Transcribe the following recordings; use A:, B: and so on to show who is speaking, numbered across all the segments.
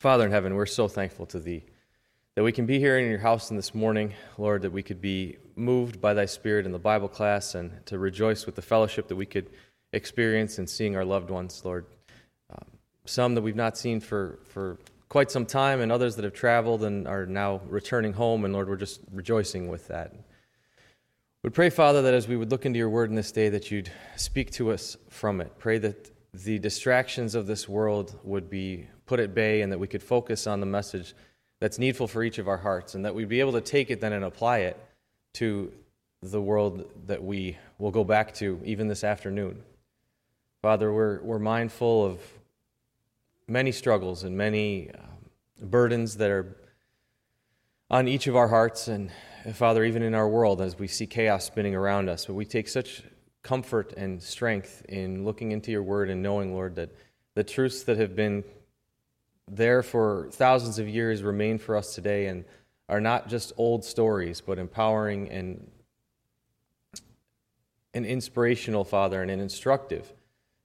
A: Father in heaven, we're so thankful to Thee that we can be here in your house in this morning, Lord, that we could be moved by Thy Spirit in the Bible class and to rejoice with the fellowship that we could experience in seeing our loved ones, Lord. Um, some that we've not seen for, for quite some time, and others that have traveled and are now returning home, and Lord, we're just rejoicing with that. We pray, Father, that as we would look into your word in this day, that you'd speak to us from it. Pray that the distractions of this world would be put at bay and that we could focus on the message that's needful for each of our hearts and that we'd be able to take it then and apply it to the world that we will go back to even this afternoon. Father, we're, we're mindful of many struggles and many um, burdens that are on each of our hearts and, Father, even in our world as we see chaos spinning around us. But we take such comfort and strength in looking into your word and knowing, Lord, that the truths that have been there for thousands of years remain for us today and are not just old stories, but empowering and an inspirational, Father, and an instructive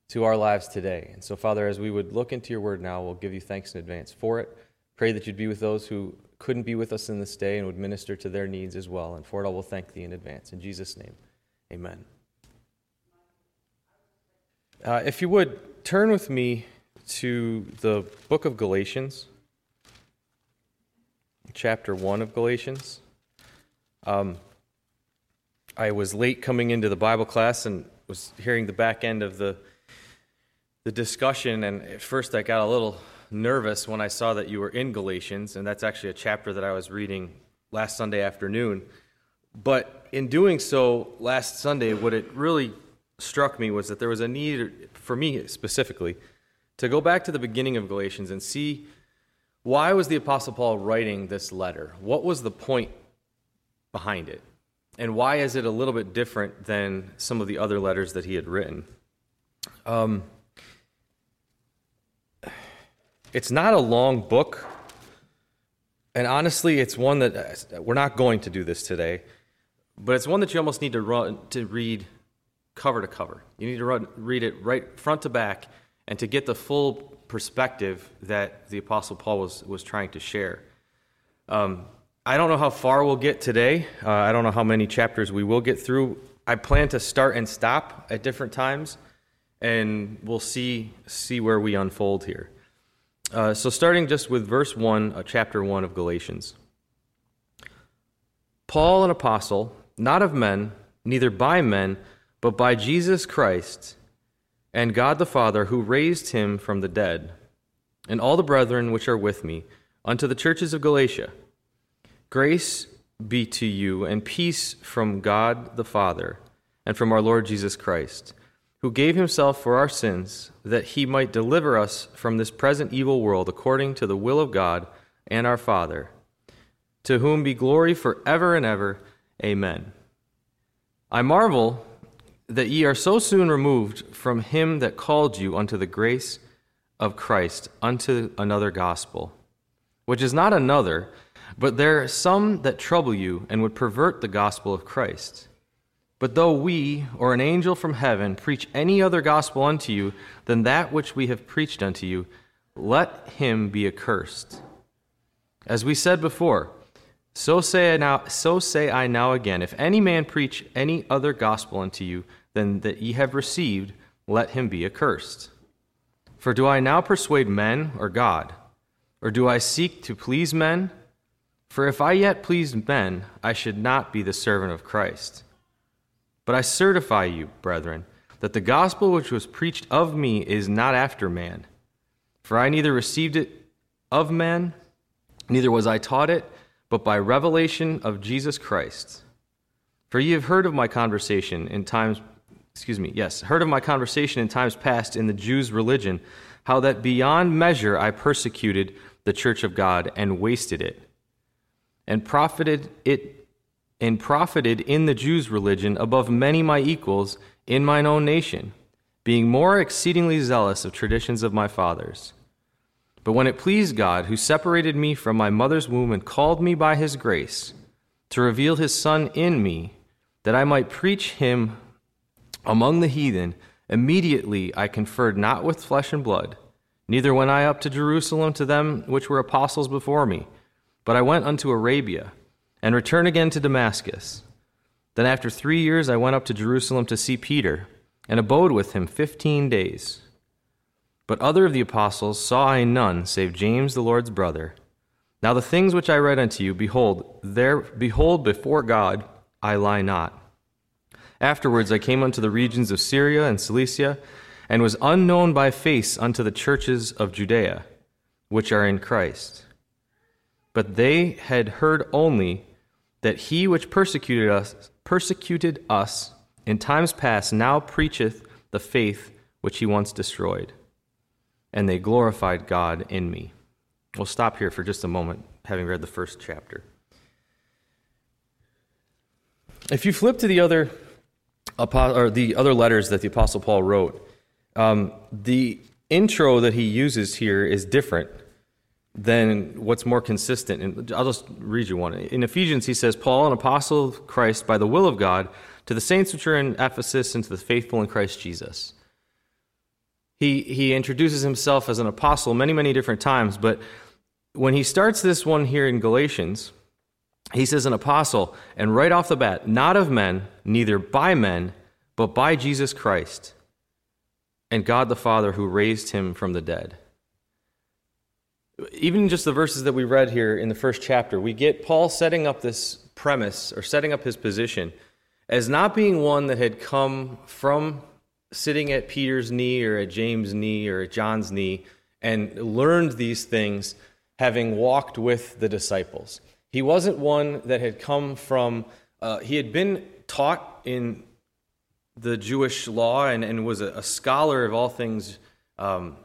A: to our lives today. And so, Father, as we would look into your word now, we'll give you thanks in advance for it. Pray that you'd be with those who couldn't be with us in this day and would minister to their needs as well. And for it, all, we'll thank thee in advance. In Jesus' name, amen. Uh, if you would, turn with me to the book of Galatians, chapter 1 of Galatians. Um, I was late coming into the Bible class and was hearing the back end of the, the discussion, and at first I got a little nervous when I saw that you were in Galatians, and that's actually a chapter that I was reading last Sunday afternoon. But in doing so last Sunday, what it really struck me was that there was a need, for me specifically, to go back to the beginning of Galatians and see why was the apostle Paul writing this letter? What was the point behind it? And why is it a little bit different than some of the other letters that he had written? Um, it's not a long book. And honestly, it's one that we're not going to do this today, but it's one that you almost need to run to read cover to cover. You need to run, read it right front to back and to get the full perspective that the Apostle Paul was, was trying to share. Um, I don't know how far we'll get today. Uh, I don't know how many chapters we will get through. I plan to start and stop at different times, and we'll see, see where we unfold here. Uh, so, starting just with verse 1, uh, chapter 1 of Galatians. Paul, an apostle, not of men, neither by men, but by Jesus Christ and God the Father, who raised him from the dead, and all the brethren which are with me, unto the churches of Galatia. Grace be to you, and peace from God the Father, and from our Lord Jesus Christ, who gave himself for our sins, that he might deliver us from this present evil world, according to the will of God and our Father, to whom be glory for ever and ever. Amen. I marvel that ye are so soon removed from him that called you unto the grace of Christ unto another gospel, which is not another, but there are some that trouble you and would pervert the gospel of Christ. But though we, or an angel from heaven, preach any other gospel unto you than that which we have preached unto you, let him be accursed. As we said before, so say I now, so say I now again, if any man preach any other gospel unto you than that ye have received, let him be accursed. For do I now persuade men or God? Or do I seek to please men? For if I yet pleased men, I should not be the servant of Christ. But I certify you, brethren, that the gospel which was preached of me is not after man. For I neither received it of men, neither was I taught it, but by revelation of Jesus Christ. For ye have heard of my conversation in times excuse me, yes, heard of my conversation in times past in the Jews' religion, how that beyond measure I persecuted the church of God and wasted it, and profited it and profited in the Jews' religion above many my equals in mine own nation, being more exceedingly zealous of traditions of my fathers. But when it pleased God, who separated me from my mother's womb and called me by his grace, to reveal his Son in me, that I might preach him among the heathen, immediately I conferred not with flesh and blood, neither went I up to Jerusalem to them which were apostles before me, but I went unto Arabia, and returned again to Damascus. Then after three years I went up to Jerusalem to see Peter, and abode with him fifteen days. But other of the apostles saw I none, save James the Lord's brother. Now the things which I write unto you, behold, there behold before God I lie not. Afterwards I came unto the regions of Syria and Cilicia, and was unknown by face unto the churches of Judea, which are in Christ. But they had heard only that he which persecuted us persecuted us in times past now preacheth the faith which he once destroyed. And they glorified God in me. We'll stop here for just a moment, having read the first chapter. If you flip to the other or the other letters that the Apostle Paul wrote, um, the intro that he uses here is different than what's more consistent. And I'll just read you one. In Ephesians, he says, Paul, an apostle of Christ by the will of God, to the saints which are in Ephesus and to the faithful in Christ Jesus. He, he introduces himself as an apostle many, many different times, but when he starts this one here in Galatians, he says an apostle, and right off the bat, not of men, neither by men, but by Jesus Christ and God the Father who raised him from the dead. Even just the verses that we read here in the first chapter, we get Paul setting up this premise or setting up his position as not being one that had come from sitting at Peter's knee or at James' knee or at John's knee and learned these things having walked with the disciples. He wasn't one that had come from, uh, he had been taught in the Jewish law and, and was a, a scholar of all things um,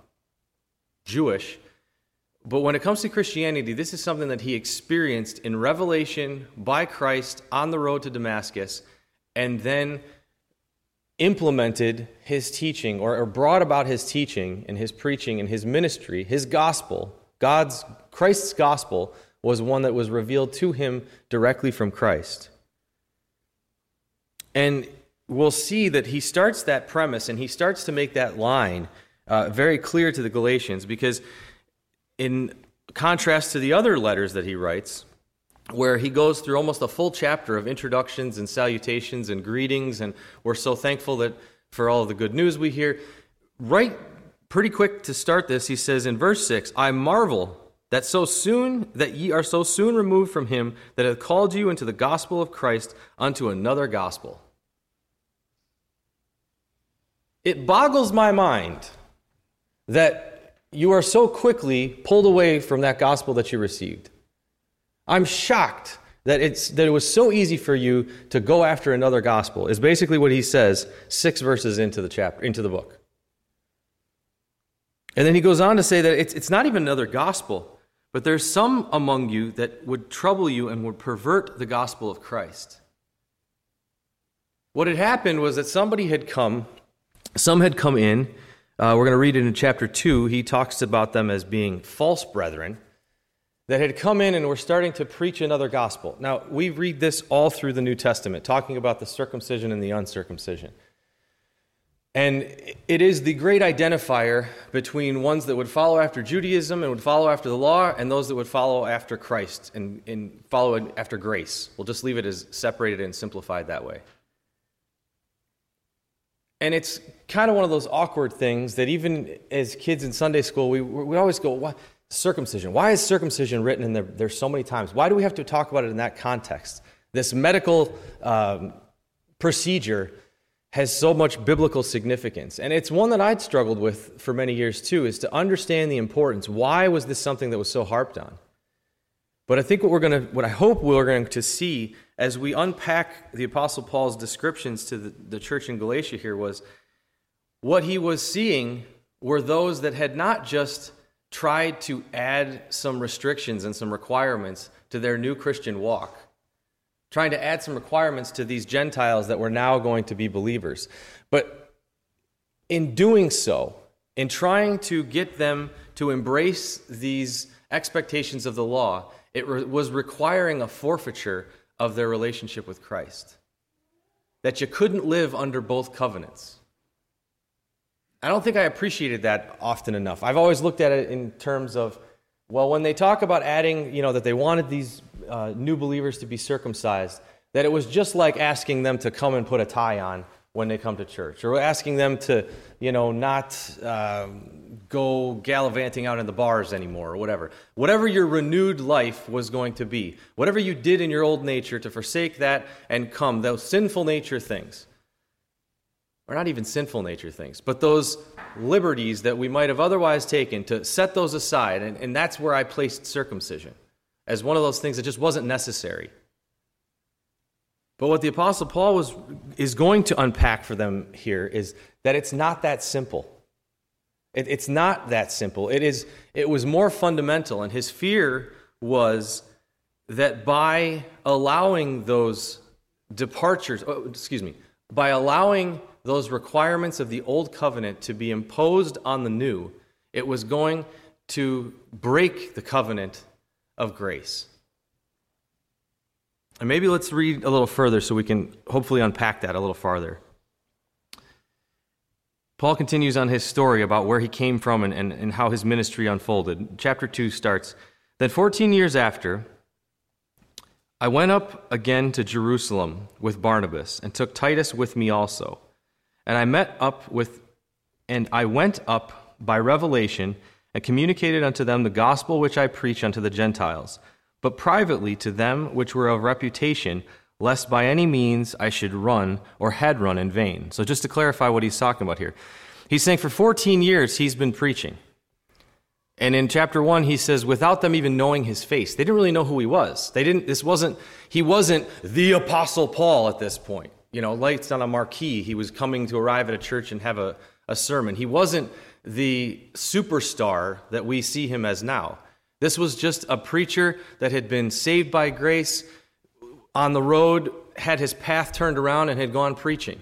A: Jewish. But when it comes to Christianity, this is something that he experienced in revelation by Christ on the road to Damascus and then implemented his teaching or, brought about his teaching and his preaching and his ministry, his gospel, God's Christ's gospel was one that was revealed to him directly from Christ. And we'll see that he starts that premise and he starts to make that line uh, very clear to the Galatians because, in contrast to the other letters that he writes, where he goes through almost a full chapter of introductions and salutations and greetings, and we're so thankful that for all the good news we hear. Right, pretty quick to start this, he says in verse 6 I marvel that so soon that ye are so soon removed from him that hath called you into the gospel of Christ unto another gospel. It boggles my mind that you are so quickly pulled away from that gospel that you received. I'm shocked that, it's, that it was so easy for you to go after another gospel, is basically what he says six verses into the chapter, into the book. And then he goes on to say that it's, it's not even another gospel, but there's some among you that would trouble you and would pervert the gospel of Christ. What had happened was that somebody had come some had come in. Uh, we're going to read it in chapter 2. He talks about them as being false brethren that had come in and were starting to preach another gospel. Now, we read this all through the New Testament, talking about the circumcision and the uncircumcision. And it is the great identifier between ones that would follow after Judaism and would follow after the law, and those that would follow after Christ and, and follow after grace. We'll just leave it as separated and simplified that way. And it's kind of one of those awkward things that even as kids in Sunday school, we, we always go, why? Circumcision. Why is circumcision written in there, there so many times? Why do we have to talk about it in that context? This medical um, procedure has so much biblical significance. And it's one that I'd struggled with for many years too, is to understand the importance. Why was this something that was so harped on? But I think what we're going to, what I hope we're going to see as we unpack the Apostle Paul's descriptions to the, the church in Galatia here was what he was seeing were those that had not just tried to add some restrictions and some requirements to their new Christian walk, trying to add some requirements to these Gentiles that were now going to be believers. But in doing so, in trying to get them to embrace these expectations of the law, it re- was requiring a forfeiture of their relationship with Christ. That you couldn't live under both covenants. I don't think I appreciated that often enough. I've always looked at it in terms of, well, when they talk about adding, you know, that they wanted these uh, new believers to be circumcised, that it was just like asking them to come and put a tie on when they come to church, or asking them to, you know, not um, go gallivanting out in the bars anymore, or whatever. Whatever your renewed life was going to be, whatever you did in your old nature to forsake that and come, those sinful nature things or not even sinful nature things, but those liberties that we might have otherwise taken to set those aside. And, and that's where I placed circumcision as one of those things that just wasn't necessary. But what the Apostle Paul was, is going to unpack for them here is that it's not that simple. It, it's not that simple. It, is, it was more fundamental, and his fear was that by allowing those departures, oh, excuse me, by allowing those requirements of the old covenant to be imposed on the new, it was going to break the covenant of grace. And maybe let's read a little further so we can hopefully unpack that a little farther. Paul continues on his story about where he came from and, and, and how his ministry unfolded. Chapter 2 starts Then 14 years after, I went up again to Jerusalem with Barnabas and took Titus with me also. And I met up with, and I went up by revelation and communicated unto them the gospel which I preach unto the Gentiles, but privately to them which were of reputation, lest by any means I should run or had run in vain. So just to clarify what he's talking about here, he's saying for 14 years he's been preaching. And in chapter one, he says, without them even knowing his face, they didn't really know who he was. They didn't, this wasn't, he wasn't the apostle Paul at this point you know, lights on a marquee. He was coming to arrive at a church and have a, a sermon. He wasn't the superstar that we see him as now. This was just a preacher that had been saved by grace on the road, had his path turned around, and had gone preaching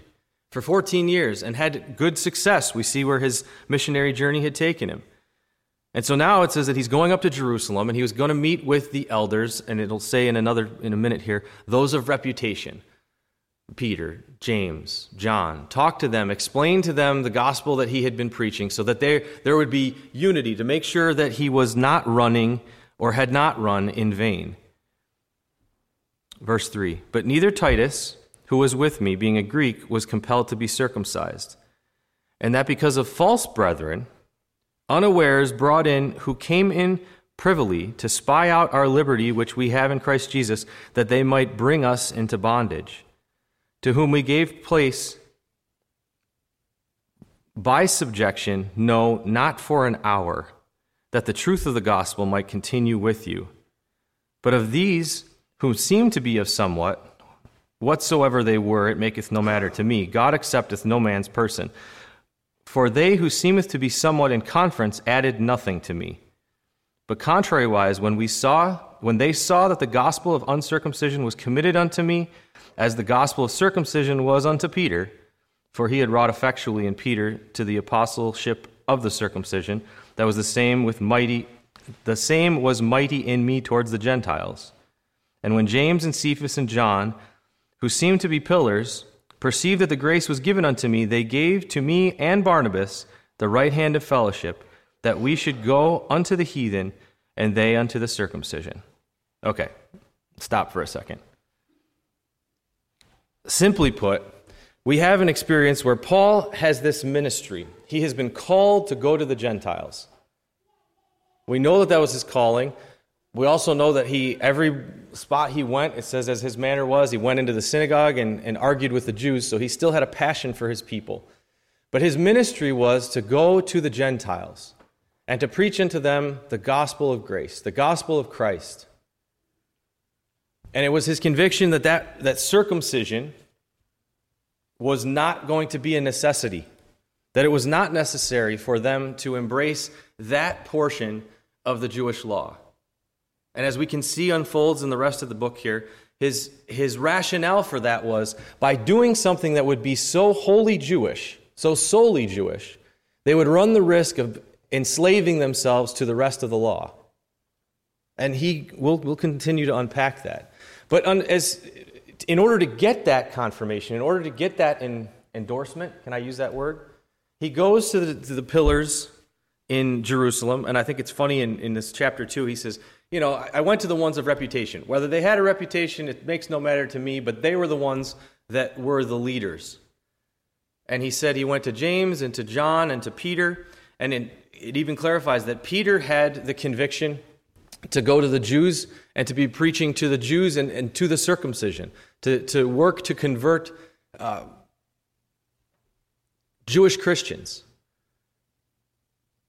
A: for 14 years and had good success. We see where his missionary journey had taken him. And so now it says that he's going up to Jerusalem and he was going to meet with the elders, and it'll say in another in a minute here, those of reputation. Peter, James, John, talk to them, explain to them the gospel that he had been preaching so that there, there would be unity to make sure that he was not running or had not run in vain. Verse 3 But neither Titus, who was with me, being a Greek, was compelled to be circumcised, and that because of false brethren, unawares brought in, who came in privily to spy out our liberty which we have in Christ Jesus, that they might bring us into bondage to whom we gave place by subjection, no, not for an hour, that the truth of the gospel might continue with you. But of these who seem to be of somewhat, whatsoever they were, it maketh no matter to me. God accepteth no man's person. For they who seemeth to be somewhat in conference added nothing to me. But contrariwise, when we saw, when they saw that the gospel of uncircumcision was committed unto me, as the gospel of circumcision was unto Peter, for he had wrought effectually in Peter to the apostleship of the circumcision, that was the same with mighty the same was mighty in me towards the Gentiles. And when James and Cephas and John, who seemed to be pillars, perceived that the grace was given unto me, they gave to me and Barnabas the right hand of fellowship, that we should go unto the heathen, and they unto the circumcision. Okay, stop for a second. Simply put, we have an experience where Paul has this ministry. He has been called to go to the Gentiles. We know that that was his calling. We also know that he, every spot he went, it says as his manner was, he went into the synagogue and, and argued with the Jews, so he still had a passion for his people. But his ministry was to go to the Gentiles and to preach unto them the gospel of grace, the gospel of Christ. And it was his conviction that, that that circumcision was not going to be a necessity, that it was not necessary for them to embrace that portion of the Jewish law. And as we can see unfolds in the rest of the book here, his, his rationale for that was by doing something that would be so wholly Jewish, so solely Jewish, they would run the risk of enslaving themselves to the rest of the law. And he will will continue to unpack that. But un, as, in order to get that confirmation, in order to get that in, endorsement, can I use that word? he goes to the, to the pillars in Jerusalem, and I think it's funny in, in this chapter too. He says, You know, I went to the ones of reputation. Whether they had a reputation, it makes no matter to me, but they were the ones that were the leaders. And he said he went to James and to John and to Peter, and it, it even clarifies that Peter had the conviction to go to the Jews and to be preaching to the Jews and, and to the circumcision, to, to work to convert uh, Jewish Christians.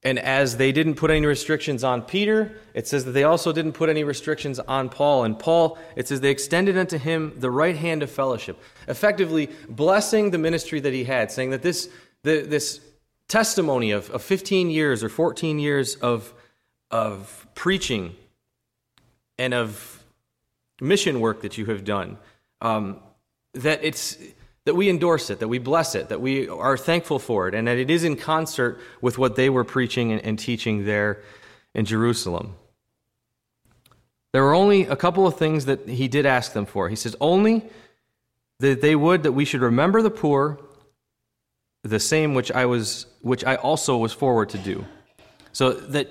A: And as they didn't put any restrictions on Peter, it says that they also didn't put any restrictions on Paul. And Paul, it says they extended unto him the right hand of fellowship, effectively blessing the ministry that he had, saying that this, the, this testimony of, of 15 years or 14 years of, of preaching and of mission work that you have done, um, that it's that we endorse it, that we bless it, that we are thankful for it, and that it is in concert with what they were preaching and, and teaching there in Jerusalem. There were only a couple of things that he did ask them for. He says, only that they would that we should remember the poor, the same which I was, which I also was forward to do. So that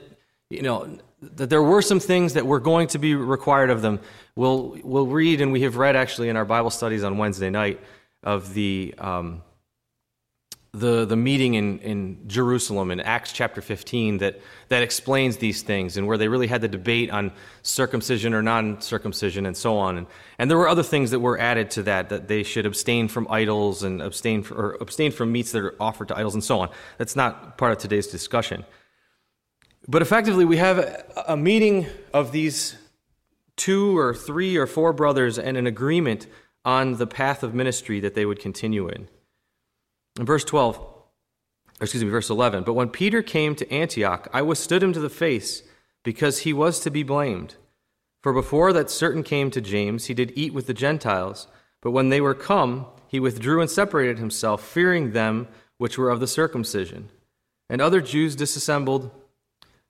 A: you know that there were some things that were going to be required of them. We'll we'll read, and we have read actually in our Bible studies on Wednesday night of the, um, the, the meeting in, in Jerusalem in Acts chapter 15 that, that explains these things and where they really had the debate on circumcision or non circumcision and so on. And, and there were other things that were added to that, that they should abstain from idols and abstain, for, or abstain from meats that are offered to idols and so on. That's not part of today's discussion. But effectively, we have a, a meeting of these two or three or four brothers and an agreement on the path of ministry that they would continue in. In verse 12, excuse me, verse 11, but when Peter came to Antioch, I withstood him to the face because he was to be blamed. For before that certain came to James, he did eat with the Gentiles, but when they were come, he withdrew and separated himself, fearing them which were of the circumcision. And other Jews disassembled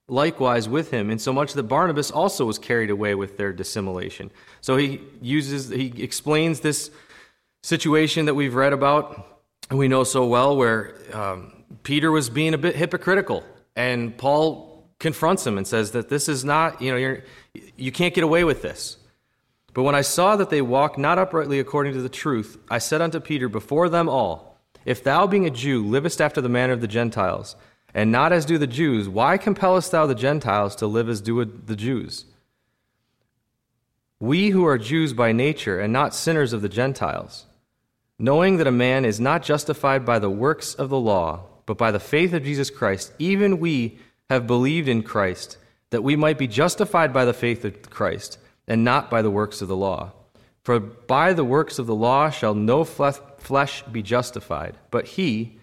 A: likewise with him, insomuch that Barnabas also was carried away with their dissimulation. So he uses, he explains this situation that we've read about we know so well, where um, Peter was being a bit hypocritical, and Paul confronts him and says that this is not, you know, you're, you can't get away with this. But when I saw that they walked not uprightly according to the truth, I said unto Peter before them all, If thou, being a Jew, livest after the manner of the Gentiles, and not as do the Jews, why compellest thou the Gentiles to live as do the Jews? We who are Jews by nature and not sinners of the Gentiles, knowing that a man is not justified by the works of the law, but by the faith of Jesus Christ, even we have believed in Christ, that we might be justified by the faith of Christ, and not by the works of the law. For by the works of the law shall no flesh be justified, but he,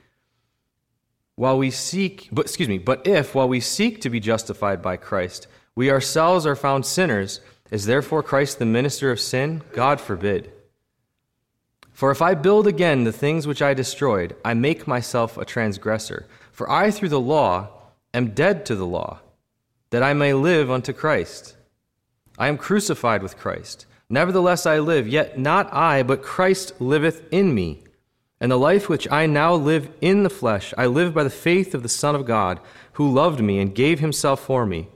A: while we seek, but excuse me, but if while we seek to be justified by Christ, we ourselves are found sinners, is therefore Christ the minister of sin? God forbid. For if I build again the things which I destroyed, I make myself a transgressor. For I through the law am dead to the law, that I may live unto Christ. I am crucified with Christ. Nevertheless I live, yet not I, but Christ liveth in me. And the life which I now live in the flesh, I live by the faith of the Son of God, who loved me and gave himself for me.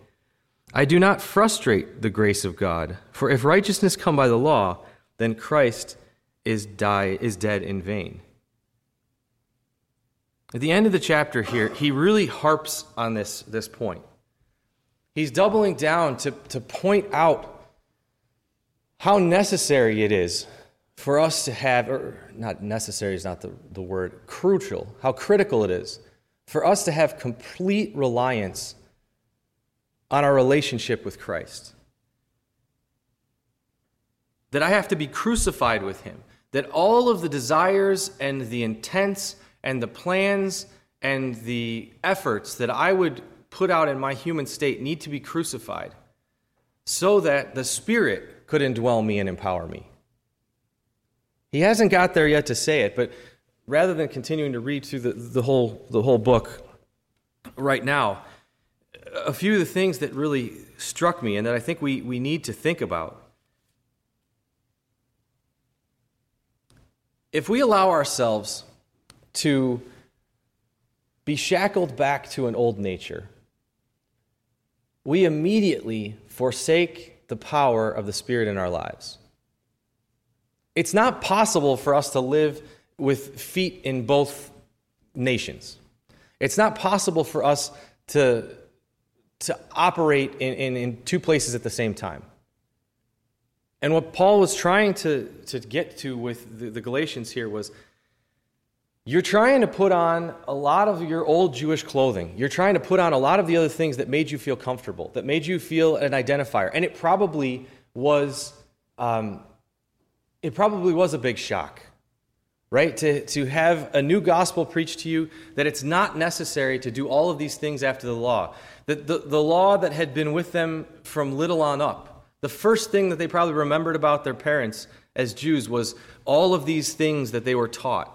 A: I do not frustrate the grace of God, for if righteousness come by the law, then Christ is, die, is dead in vain. At the end of the chapter here, he really harps on this, this point. He's doubling down to, to point out how necessary it is for us to have, or not necessary is not the, the word, crucial, how critical it is for us to have complete reliance on our relationship with Christ. That I have to be crucified with Him. That all of the desires and the intents and the plans and the efforts that I would put out in my human state need to be crucified so that the Spirit could indwell me and empower me. He hasn't got there yet to say it, but rather than continuing to read through the, the, whole, the whole book right now, a few of the things that really struck me and that I think we, we need to think about. If we allow ourselves to be shackled back to an old nature, we immediately forsake the power of the Spirit in our lives. It's not possible for us to live with feet in both nations. It's not possible for us to, to operate in, in, in two places at the same time. And what Paul was trying to, to get to with the, the Galatians here was you're trying to put on a lot of your old Jewish clothing. You're trying to put on a lot of the other things that made you feel comfortable, that made you feel an identifier. And it probably was, um, it probably was a big shock, right? To, to have a new gospel preached to you that it's not necessary to do all of these things after the law. That the, the law that had been with them from little on up, the first thing that they probably remembered about their parents as Jews was all of these things that they were taught.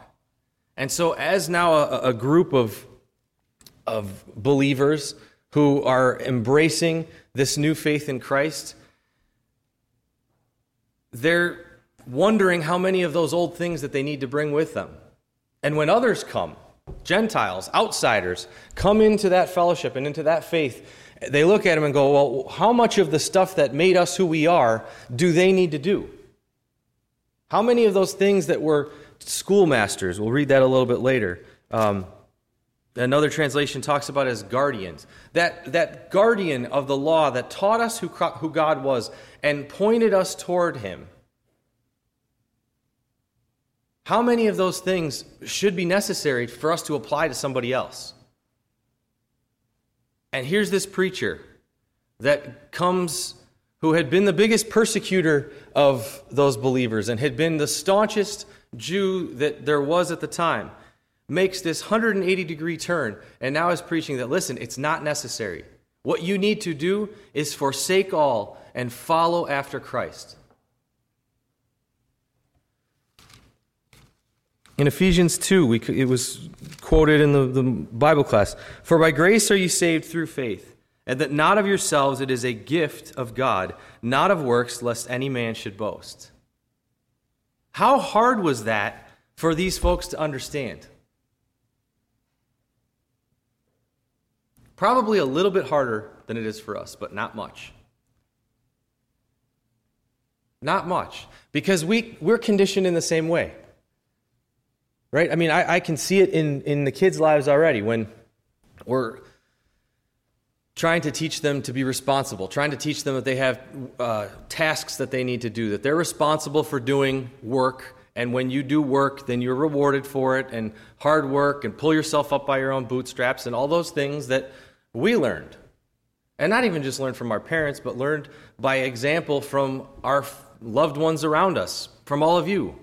A: And so, as now a, a group of, of believers who are embracing this new faith in Christ, they're wondering how many of those old things that they need to bring with them. And when others come, Gentiles, outsiders, come into that fellowship and into that faith, they look at them and go, Well, how much of the stuff that made us who we are do they need to do? How many of those things that were schoolmasters. We'll read that a little bit later. Um, another translation talks about as guardians. That, that guardian of the law that taught us who, who God was and pointed us toward Him. How many of those things should be necessary for us to apply to somebody else? And here's this preacher that comes, who had been the biggest persecutor of those believers and had been the staunchest Jew that there was at the time, makes this 180 degree turn and now is preaching that, listen, it's not necessary. What you need to do is forsake all and follow after Christ. In Ephesians 2, we, it was quoted in the, the Bible class For by grace are you saved through faith, and that not of yourselves, it is a gift of God, not of works, lest any man should boast. How hard was that for these folks to understand? Probably a little bit harder than it is for us, but not much. Not much. Because we, we're conditioned in the same way. Right? I mean, I, I can see it in, in the kids' lives already when we're trying to teach them to be responsible, trying to teach them that they have uh, tasks that they need to do, that they're responsible for doing work. And when you do work, then you're rewarded for it, and hard work, and pull yourself up by your own bootstraps, and all those things that we learned. And not even just learned from our parents, but learned by example from our loved ones around us, from all of you.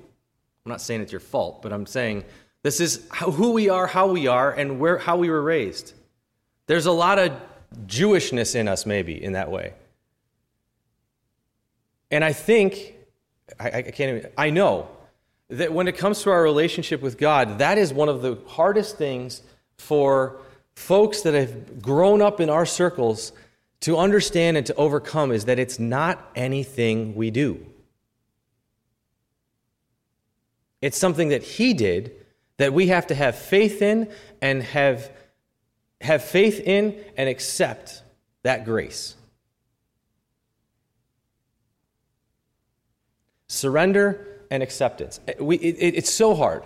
A: I'm not saying it's your fault, but I'm saying this is who we are, how we are, and where, how we were raised. There's a lot of Jewishness in us, maybe, in that way. And I think, I, I can't even, I know that when it comes to our relationship with God, that is one of the hardest things for folks that have grown up in our circles to understand and to overcome is that it's not anything we do. It's something that He did that we have to have faith in and have have faith in and accept that grace. Surrender and acceptance. We, it, it's so hard.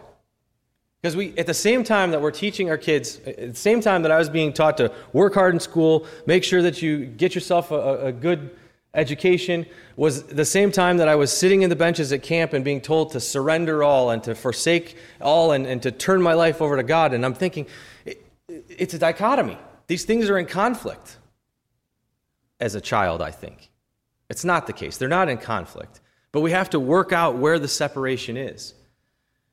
A: Because we, at the same time that we're teaching our kids, at the same time that I was being taught to work hard in school, make sure that you get yourself a, a good education, was the same time that I was sitting in the benches at camp and being told to surrender all and to forsake all and, and to turn my life over to God. And I'm thinking, it's a dichotomy. These things are in conflict as a child, I think. It's not the case. They're not in conflict. But we have to work out where the separation is.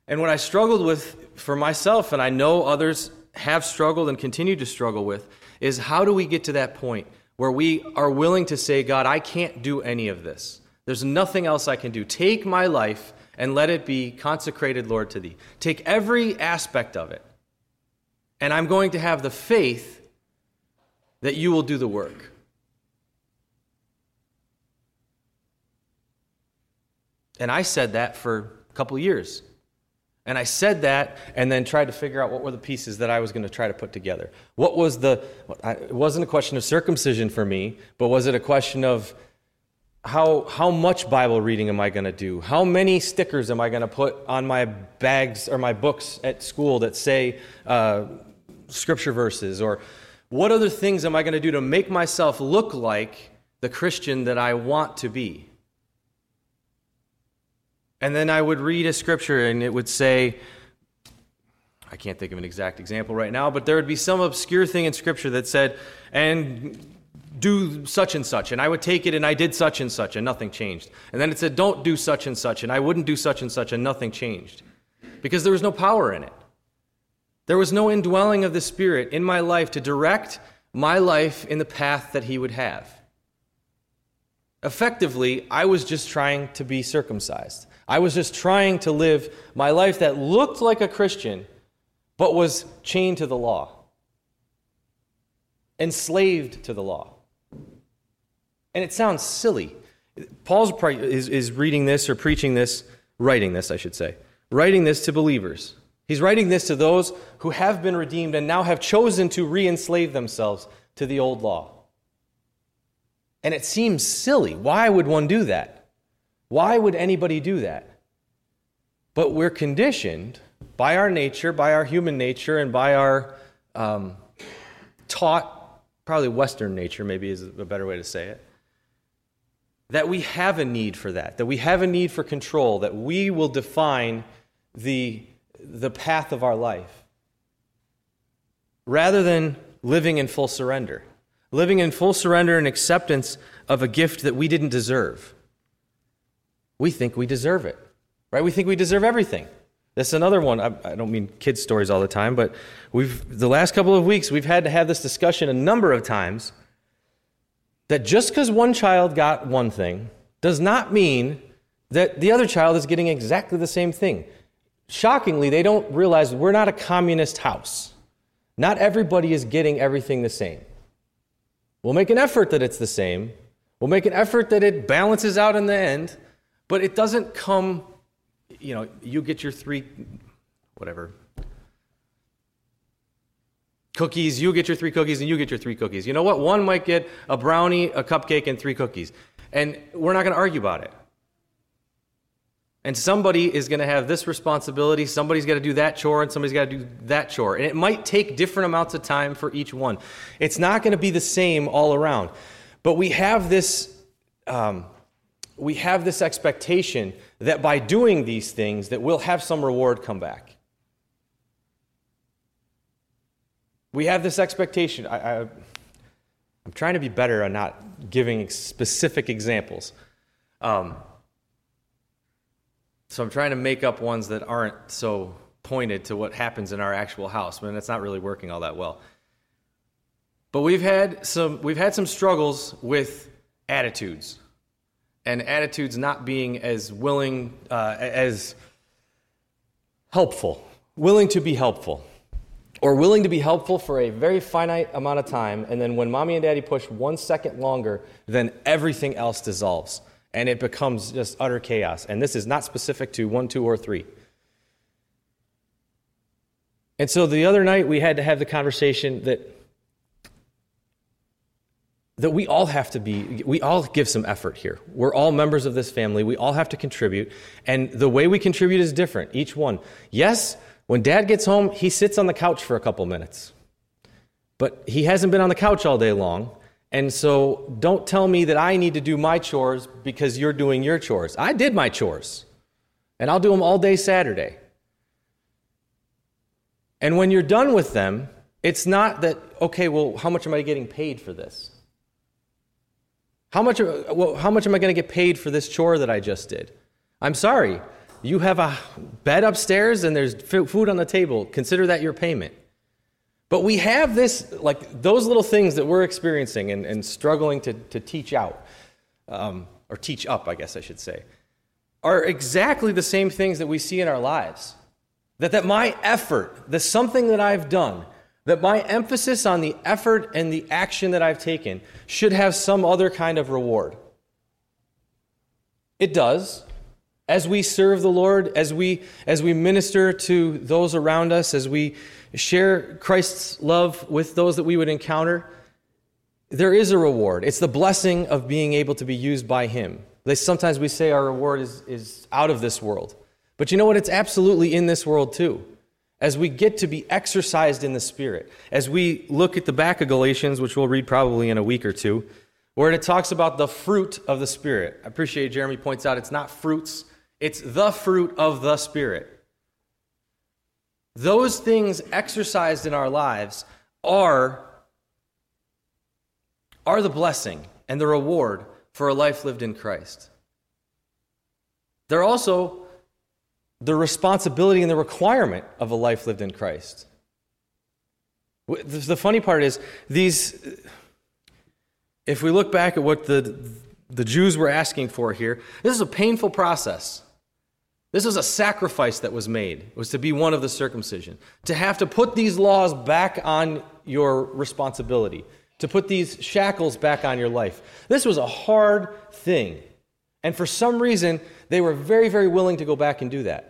A: And what I struggled with for myself, and I know others have struggled and continue to struggle with, is how do we get to that point where we are willing to say, God, I can't do any of this. There's nothing else I can do. Take my life and let it be consecrated, Lord, to thee. Take every aspect of it. And I'm going to have the faith that you will do the work. And I said that for a couple years. And I said that and then tried to figure out what were the pieces that I was going to try to put together. What was the, it wasn't a question of circumcision for me, but was it a question of how, how much Bible reading am I going to do? How many stickers am I going to put on my bags or my books at school that say uh, scripture verses? Or what other things am I going to do to make myself look like the Christian that I want to be? And then I would read a scripture and it would say, I can't think of an exact example right now, but there would be some obscure thing in scripture that said, and do such and such. And I would take it and I did such and such and nothing changed. And then it said, don't do such and such. And I wouldn't do such and such and nothing changed. Because there was no power in it. There was no indwelling of the Spirit in my life to direct my life in the path that He would have. Effectively, I was just trying to be circumcised. I was just trying to live my life that looked like a Christian, but was chained to the law, enslaved to the law. And it sounds silly. Paul is, is reading this or preaching this, writing this, I should say, writing this to believers. He's writing this to those who have been redeemed and now have chosen to re enslave themselves to the old law. And it seems silly. Why would one do that? Why would anybody do that? But we're conditioned by our nature, by our human nature, and by our um, taught, probably Western nature, maybe is a better way to say it, that we have a need for that, that we have a need for control, that we will define the, the path of our life rather than living in full surrender, living in full surrender and acceptance of a gift that we didn't deserve we think we deserve it, right? We think we deserve everything. That's another one. I, I don't mean kids' stories all the time, but we've the last couple of weeks we've had to have this discussion a number of times. That just because one child got one thing does not mean that the other child is getting exactly the same thing. Shockingly, they don't realize we're not a communist house. Not everybody is getting everything the same. We'll make an effort that it's the same. We'll make an effort that it balances out in the end. But it doesn't come, you know, you get your three, whatever, cookies, you get your three cookies, and you get your three cookies. You know what? One might get a brownie, a cupcake, and three cookies. And we're not going to argue about it. And somebody is going to have this responsibility, somebody's got to do that chore, and somebody's got to do that chore. And it might take different amounts of time for each one. It's not going to be the same all around. But we have this um, we have this expectation that by doing these things that we'll have some reward come back. We have this expectation. I, I, i'm trying to be better on not giving specific examples. Um, so i'm trying to make up ones that aren't so pointed to what happens in our actual house. But it's not really working all that well. But we've had some we've had some struggles with attitudes and attitudes not being as willing, uh, as helpful, willing to be helpful, or willing to be helpful for a very finite amount of time, and then when mommy and daddy push one second longer, then everything else dissolves, and it becomes just utter chaos. And this is not specific to one, two, or three. And so the other night we had to have the conversation that that we all have to be, we all give some effort here. We're all members of this family. We all have to contribute. And the way we contribute is different, each one. Yes, when dad gets home, he sits on the couch for a couple minutes. But he hasn't been on the couch all day long. And so don't tell me that I need to do my chores because you're doing your chores. I did my chores. And I'll do them all day Saturday. And when you're done with them, it's not that, okay, well, how much am I getting paid for this? How much, well, how much am I going to get paid for this chore that I just did? I'm sorry. You have a bed upstairs and there's food on the table. Consider that your payment. But we have this, like those little things that we're experiencing and, and struggling to, to teach out, um, or teach up, I guess I should say, are exactly the same things that we see in our lives. That, that my effort, the something that I've done, that my emphasis on the effort and the action that I've taken should have some other kind of reward. It does. as we serve the Lord, as we as we minister to those around us, as we share Christ's love with those that we would encounter, there is a reward. It's the blessing of being able to be used by Him. Sometimes we say our reward is, is out of this world. But you know what? It's absolutely in this world too. As we get to be exercised in the Spirit, as we look at the back of Galatians, which we'll read probably in a week or two, where it talks about the fruit of the Spirit. I appreciate Jeremy points out it's not fruits, it's the fruit of the Spirit. Those things exercised in our lives are, are the blessing and the reward for a life lived in Christ. They're also the responsibility and the requirement of a life lived in Christ. The funny part is, these, if we look back at what the, the Jews were asking for here, this is a painful process. This was a sacrifice that was made, was to be one of the circumcision. To have to put these laws back on your responsibility, to put these shackles back on your life. This was a hard thing. And for some reason, they were very, very willing to go back and do that.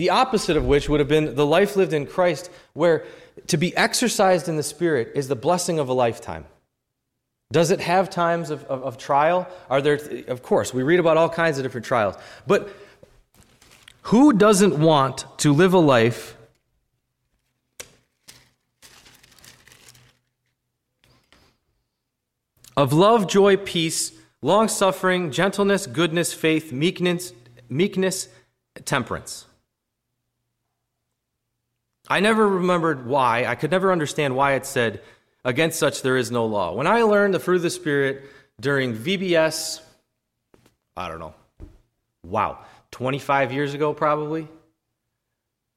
A: The opposite of which would have been the life lived in Christ, where to be exercised in the Spirit is the blessing of a lifetime. Does it have times of, of, of trial? Are there, of course, we read about all kinds of different trials. But who doesn't want to live a life of love, joy, peace, long suffering, gentleness, goodness, faith, meekness, meekness, temperance? I never remembered why. I could never understand why it said Against such there is no law. When I learned the fruit of the Spirit during VBS, I don't know, wow, 25 years ago probably,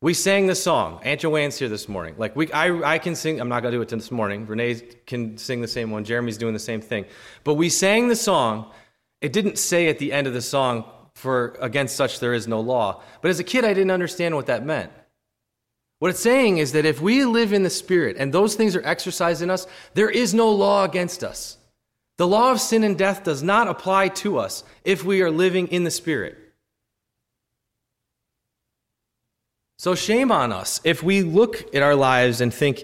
A: we sang the song. Aunt Joanne's here this morning. Like we, I, I can sing. I'm not gonna do it this morning. Renee can sing the same one. Jeremy's doing the same thing. But we sang the song. It didn't say at the end of the song, "For against such there is no law." But as a kid, I didn't understand what that meant. What it's saying is that if we live in the Spirit and those things are exercised in us, there is no law against us. The law of sin and death does not apply to us if we are living in the Spirit. So, shame on us if we look at our lives and think,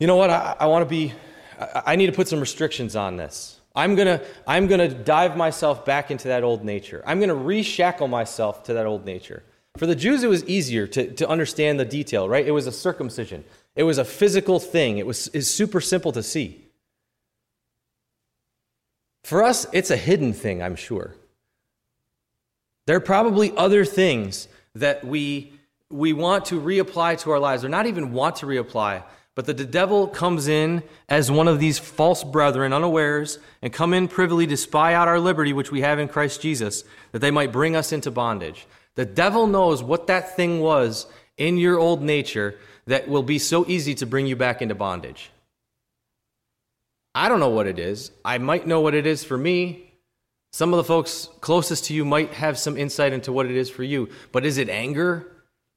A: you know what, I, I want to be, I, I need to put some restrictions on this. I'm going to I'm going to dive myself back into that old nature. I'm going to reshackle myself to that old nature. For the Jews, it was easier to, to understand the detail, right? It was a circumcision, it was a physical thing, it was is super simple to see. For us, it's a hidden thing, I'm sure. There are probably other things that we, we want to reapply to our lives, or not even want to reapply, but the devil comes in as one of these false brethren, unawares, and come in privily to spy out our liberty, which we have in Christ Jesus, that they might bring us into bondage. The devil knows what that thing was in your old nature that will be so easy to bring you back into bondage. I don't know what it is. I might know what it is for me. Some of the folks closest to you might have some insight into what it is for you. But is it anger?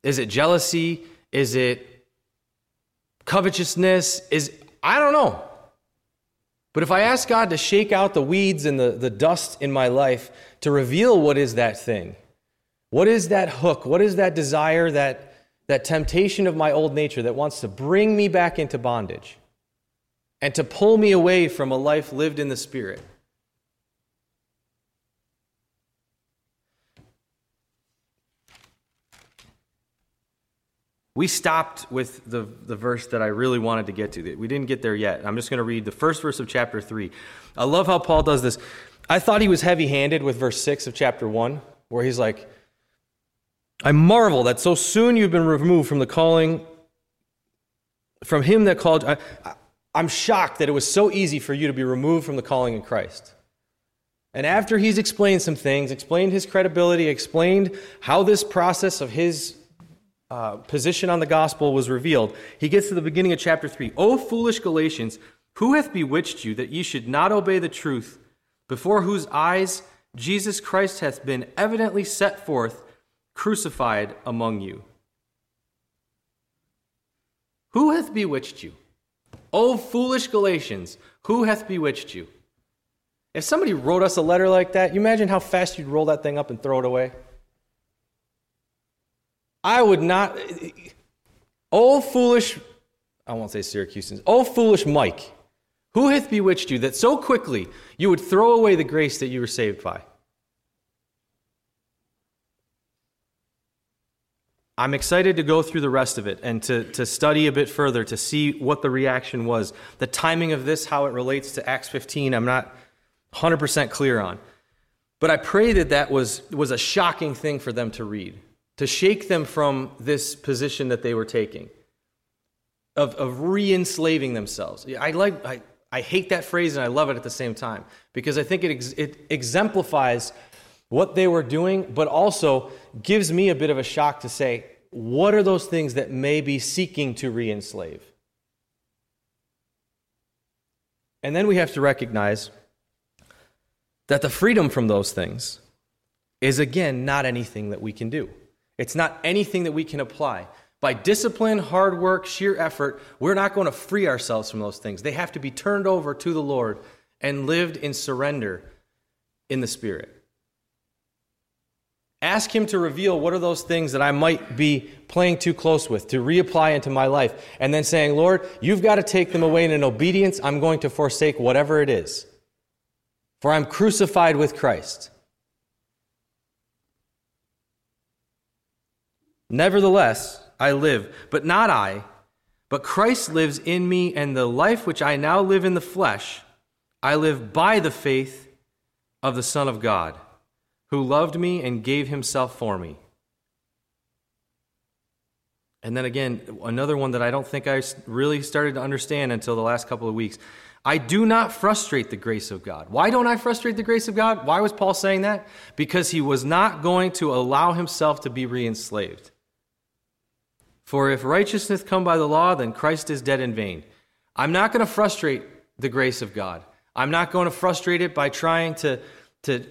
A: Is it jealousy? Is it covetousness? Is I don't know. But if I ask God to shake out the weeds and the, the dust in my life to reveal what is that thing, what is that hook? What is that desire, that, that temptation of my old nature that wants to bring me back into bondage and to pull me away from a life lived in the Spirit? We stopped with the, the verse that I really wanted to get to. We didn't get there yet. I'm just going to read the first verse of chapter 3. I love how Paul does this. I thought he was heavy handed with verse 6 of chapter 1, where he's like, I marvel that so soon you've been removed from the calling, from him that called. I, I'm shocked that it was so easy for you to be removed from the calling in Christ. And after he's explained some things, explained his credibility, explained how this process of his uh, position on the gospel was revealed, he gets to the beginning of chapter 3. O foolish Galatians, who hath bewitched you that ye should not obey the truth, before whose eyes Jesus Christ hath been evidently set forth crucified among you. Who hath bewitched you? O foolish Galatians, who hath bewitched you? If somebody wrote us a letter like that, you imagine how fast you'd roll that thing up and throw it away? I would not. O foolish, I won't say Syracusans. O foolish Mike, who hath bewitched you that so quickly you would throw away the grace that you were saved by? I'm excited to go through the rest of it and to, to study a bit further to see what the reaction was. The timing of this, how it relates to Acts 15, I'm not 100% clear on. But I pray that that was, was a shocking thing for them to read, to shake them from this position that they were taking of, of re enslaving themselves. I, like, I, I hate that phrase and I love it at the same time because I think it, ex- it exemplifies what they were doing, but also gives me a bit of a shock to say, what are those things that may be seeking to re enslave? And then we have to recognize that the freedom from those things is, again, not anything that we can do. It's not anything that we can apply. By discipline, hard work, sheer effort, we're not going to free ourselves from those things. They have to be turned over to the Lord and lived in surrender in the Spirit. Ask Him to reveal what are those things that I might be playing too close with, to reapply into my life, and then saying, Lord, you've got to take them away, and in obedience, I'm going to forsake whatever it is. For I'm crucified with Christ. Nevertheless, I live, but not I, but Christ lives in me, and the life which I now live in the flesh, I live by the faith of the Son of God who loved me and gave himself for me. And then again, another one that I don't think I really started to understand until the last couple of weeks. I do not frustrate the grace of God. Why don't I frustrate the grace of God? Why was Paul saying that? Because he was not going to allow himself to be re enslaved. For if righteousness come by the law, then Christ is dead in vain. I'm not going to frustrate the grace of God. I'm not going to frustrate it by trying to, to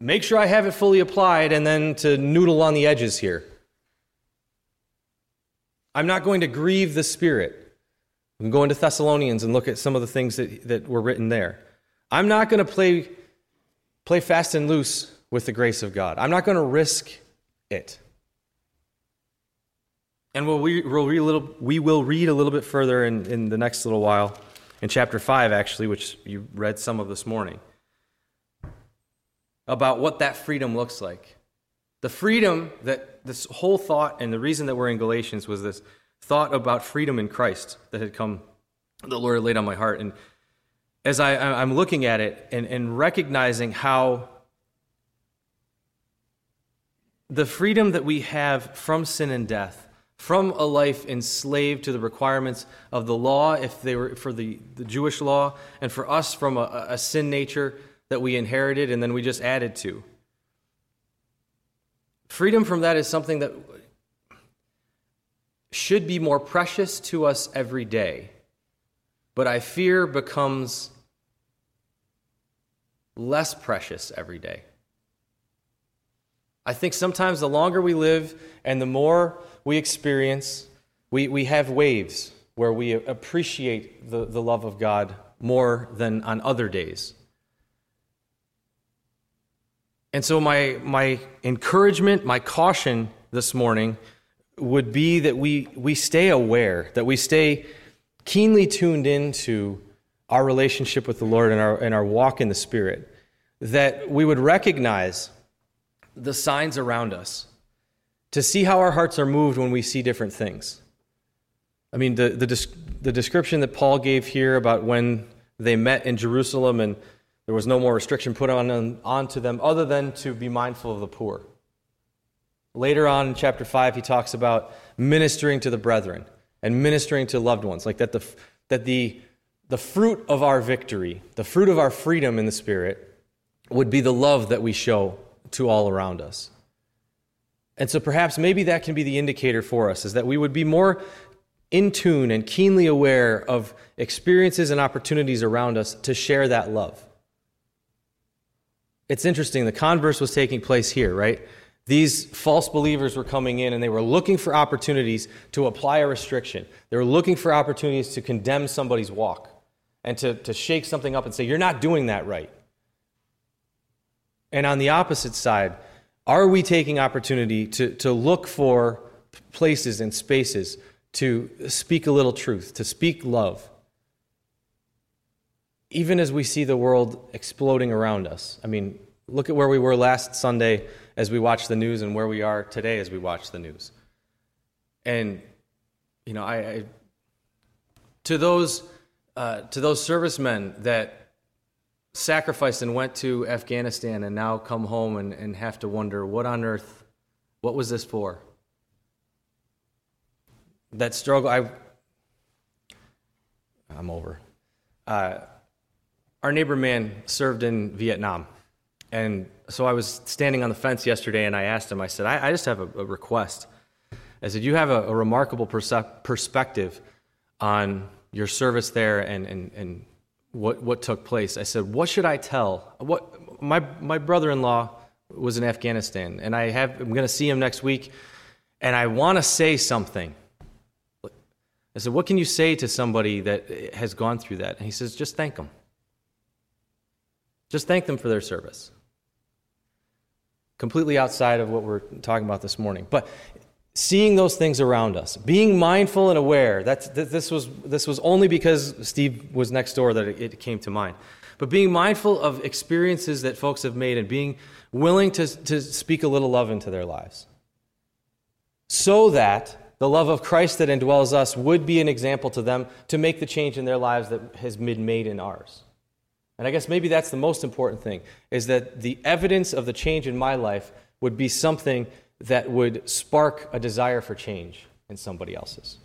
A: make sure I have it fully applied and then to noodle on the edges here. I'm not going to grieve the Spirit. We can go into Thessalonians and look at some of the things that, that were written there. I'm not going to play, play fast and loose with the grace of God. I'm not going to risk it. And we'll, we, will read a little, we will read a little bit further in, in the next little while, in chapter 5, actually, which you read some of this morning about what that freedom looks like. The freedom that this whole thought and the reason that we're in Galatians was this thought about freedom in Christ that had come, the Lord laid on my heart. And as I, I'm looking at it and, and recognizing how the freedom that we have from sin and death, from a life enslaved to the requirements of the law, if they were for the, the Jewish law, and for us from a, a sin nature that we inherited and then we just added to. Freedom from that is something that should be more precious to us every day, but I fear becomes less precious every day. I think sometimes the longer we live and the more we experience, we, we have waves where we appreciate the, the love of God more than on other days. And so, my, my encouragement, my caution this morning would be that we, we stay aware, that we stay keenly tuned into our relationship with the Lord and our, and our walk in the Spirit, that we would recognize the signs around us, to see how our hearts are moved when we see different things. I mean, the, the, the description that Paul gave here about when they met in Jerusalem and there was no more restriction put on, onto them other than to be mindful of the poor. Later on in chapter 5, he talks about ministering to the brethren and ministering to loved ones, like that the, that the, the fruit of our victory, the fruit of our freedom in the Spirit, would be the love that we show to all around us. And so perhaps maybe that can be the indicator for us, is that we would be more in tune and keenly aware of experiences and opportunities around us to share that love it's interesting. The converse was taking place here, right? These false believers were coming in and they were looking for opportunities to apply a restriction. They were looking for opportunities to condemn somebody's walk and to, to shake something up and say, You're not doing that right. And on the opposite side, are we taking opportunity to, to look for places and spaces to speak a little truth, to speak love? Even as we see the world exploding around us. I mean, look at where we were last Sunday as we watched the news and where we are today as we watch the news. And, you know, I, I to those uh, to those servicemen that sacrificed and went to Afghanistan and now come home and, and have to wonder what on earth, what was this for? That struggle, I, I'm over. Uh, our neighbor man served in Vietnam. And so I was standing on the fence yesterday and I asked him, I said, I, I just have a, a, request. I said, You have a, a remarkable perse- perspective on your service there and, and, and what, what took place. I said, What should I tell? What, my, my brother in law was in Afghanistan, and I have, I'm going to see him next week, and I want to say something. I said, What can you say to somebody that has gone through that? And he says, Just thank them. Just thank them for their service. Completely outside of what we're talking about this morning. But seeing those things around us, being mindful and aware. That's, this, was, this was only because Steve was next door that it, came to mind. But being mindful of experiences that folks have made and being willing to, to speak a little love into their lives. So that the love of Christ that indwells us would be an example to them to make the change in their lives that has been made in ours. And I guess maybe that's the most important thing is that the evidence of the change in my life would be something that would spark a desire for change in somebody else's.